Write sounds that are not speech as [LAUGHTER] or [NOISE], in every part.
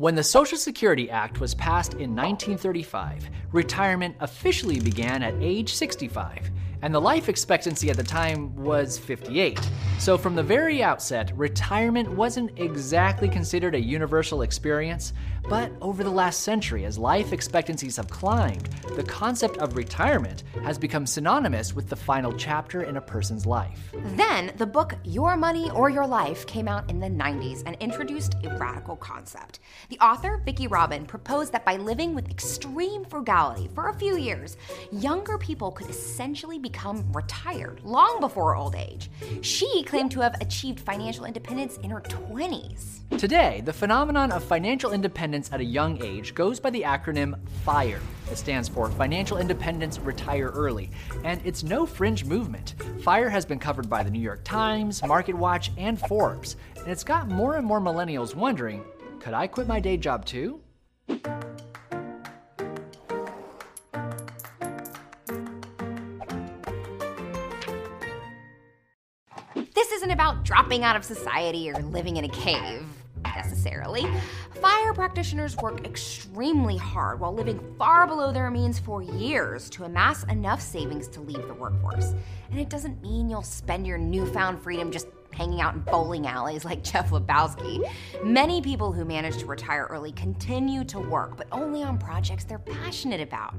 When the Social Security Act was passed in 1935, retirement officially began at age 65 and the life expectancy at the time was 58. So, from the very outset, retirement wasn't exactly considered a universal experience, but over the last century, as life expectancies have climbed, the concept of retirement has become synonymous with the final chapter in a person's life. Then, the book Your Money or Your Life came out in the 90s and introduced a radical concept. The author, Vicki Robin, proposed that by living with extreme frugality for a few years, younger people could essentially become retired long before old age. She claimed to have achieved financial independence in her 20s. Today, the phenomenon of financial independence at a young age goes by the acronym FIRE. It stands for Financial Independence Retire Early, and it's no fringe movement. FIRE has been covered by the New York Times, MarketWatch, and Forbes, and it's got more and more millennials wondering could I quit my day job too? Dropping out of society or living in a cave, necessarily. Fire practitioners work extremely hard while living far below their means for years to amass enough savings to leave the workforce. And it doesn't mean you'll spend your newfound freedom just hanging out in bowling alleys like [LAUGHS] Jeff Lebowski. Many people who manage to retire early continue to work, but only on projects they're passionate about.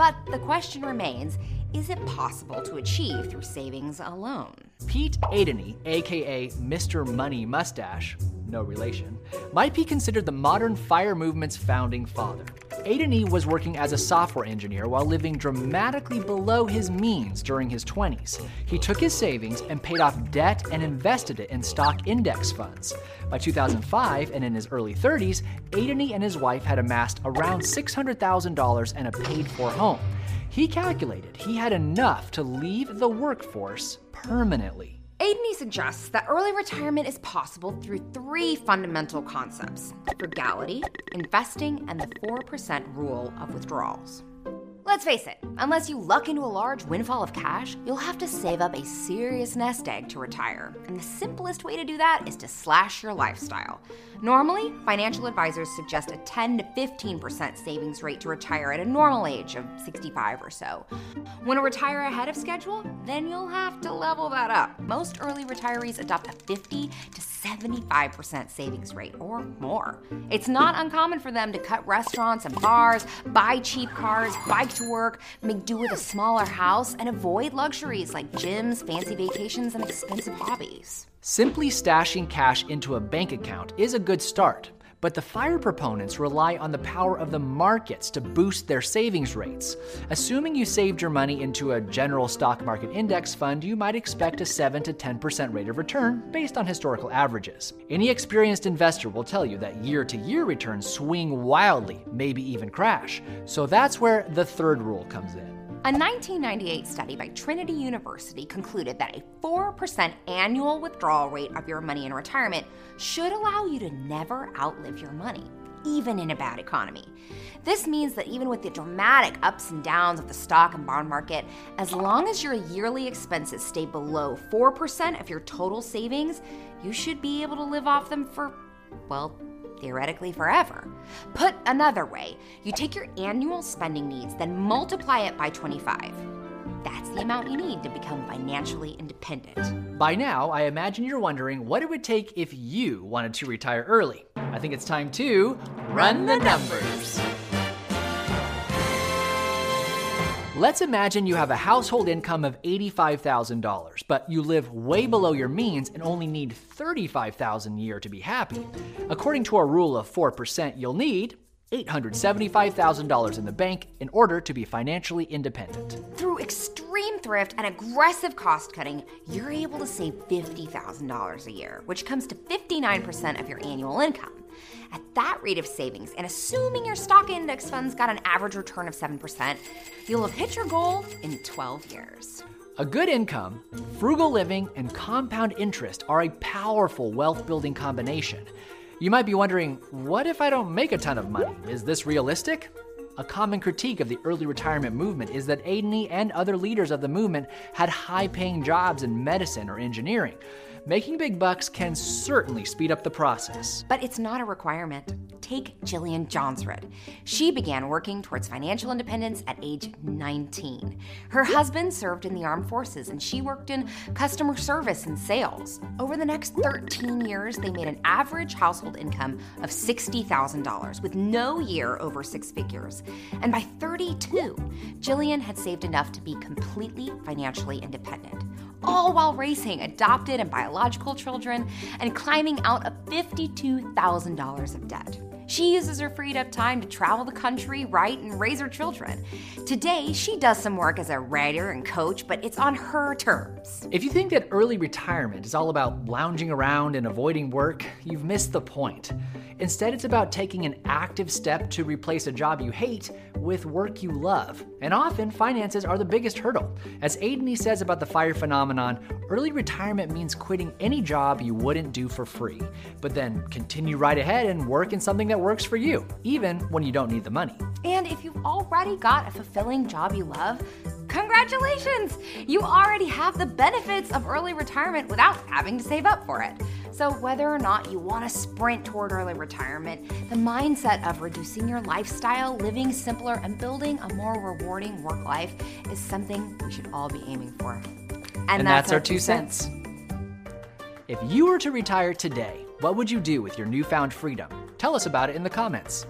But the question remains is it possible to achieve through savings alone? Pete Adeney, aka Mr. Money Mustache, no relation, might be considered the modern fire movement's founding father. Adeney was working as a software engineer while living dramatically below his means during his 20s. He took his savings and paid off debt and invested it in stock index funds. By 2005 and in his early 30s, Adeney and his wife had amassed around $600,000 and a paid for home. He calculated he had enough to leave the workforce permanently. Adeney suggests that early retirement is possible through three fundamental concepts frugality, investing, and the 4% rule of withdrawals. Let's face it, unless you luck into a large windfall of cash, you'll have to save up a serious nest egg to retire. And the simplest way to do that is to slash your lifestyle. Normally, financial advisors suggest a 10 to 15% savings rate to retire at a normal age of 65 or so. Want to retire ahead of schedule? Then you'll have to level that up. Most early retirees adopt a 50 to 75% savings rate or more. It's not uncommon for them to cut restaurants and bars, buy cheap cars, bike to work, make do with a smaller house, and avoid luxuries like gyms, fancy vacations, and expensive hobbies. Simply stashing cash into a bank account is a good start, but the FIRE proponents rely on the power of the markets to boost their savings rates. Assuming you saved your money into a general stock market index fund, you might expect a 7 to 10% rate of return based on historical averages. Any experienced investor will tell you that year to year returns swing wildly, maybe even crash. So that's where the third rule comes in. A 1998 study by Trinity University concluded that a 4% annual withdrawal rate of your money in retirement should allow you to never outlive your money, even in a bad economy. This means that even with the dramatic ups and downs of the stock and bond market, as long as your yearly expenses stay below 4% of your total savings, you should be able to live off them for, well, theoretically forever. Put another way, you take your annual spending needs, then multiply it by 25. That's the amount you need to become financially independent. By now, I imagine you're wondering what it would take if you wanted to retire early. I think it's time to run the numbers. Let's imagine you have a household income of $85,000, but you live way below your means and only need 35,000 a year to be happy. According to our rule of 4%, you'll need $875,000 in the bank in order to be financially independent. Through extreme thrift and aggressive cost cutting, you're able to save $50,000 a year, which comes to 59% of your annual income. At that rate of savings, and assuming your stock index funds got an average return of 7%, you'll have hit your goal in 12 years. A good income, frugal living, and compound interest are a powerful wealth building combination. You might be wondering, what if I don't make a ton of money? Is this realistic? A common critique of the early retirement movement is that Adeney and other leaders of the movement had high paying jobs in medicine or engineering. Making big bucks can certainly speed up the process. But it's not a requirement. Take Jillian Johnsrud. She began working towards financial independence at age 19. Her husband served in the armed forces and she worked in customer service and sales. Over the next 13 years, they made an average household income of $60,000 with no year over six figures. And by 32, Jillian had saved enough to be completely financially independent all while raising adopted and biological children and climbing out of $52,000 of debt. She uses her freed up time to travel the country, write, and raise her children. Today, she does some work as a writer and coach, but it's on her terms. If you think that early retirement is all about lounging around and avoiding work, you've missed the point. Instead, it's about taking an active step to replace a job you hate with work you love. And often, finances are the biggest hurdle. As Adeney says about the FIRE phenomenon, early retirement means quitting any job you wouldn't do for free, but then continue right ahead and work in something that works for you, even when you don't need the money. And if you've already got a fulfilling job you love, congratulations! You already have the benefits of early retirement without having to save up for it. So, whether or not you want to sprint toward early retirement, the mindset of reducing your lifestyle, living simpler, and building a more rewarding work life is something we should all be aiming for. And, and that's, that's, our two cents. cents. If you were to retire today, what would you do with your newfound freedom? Tell us about it in the comments.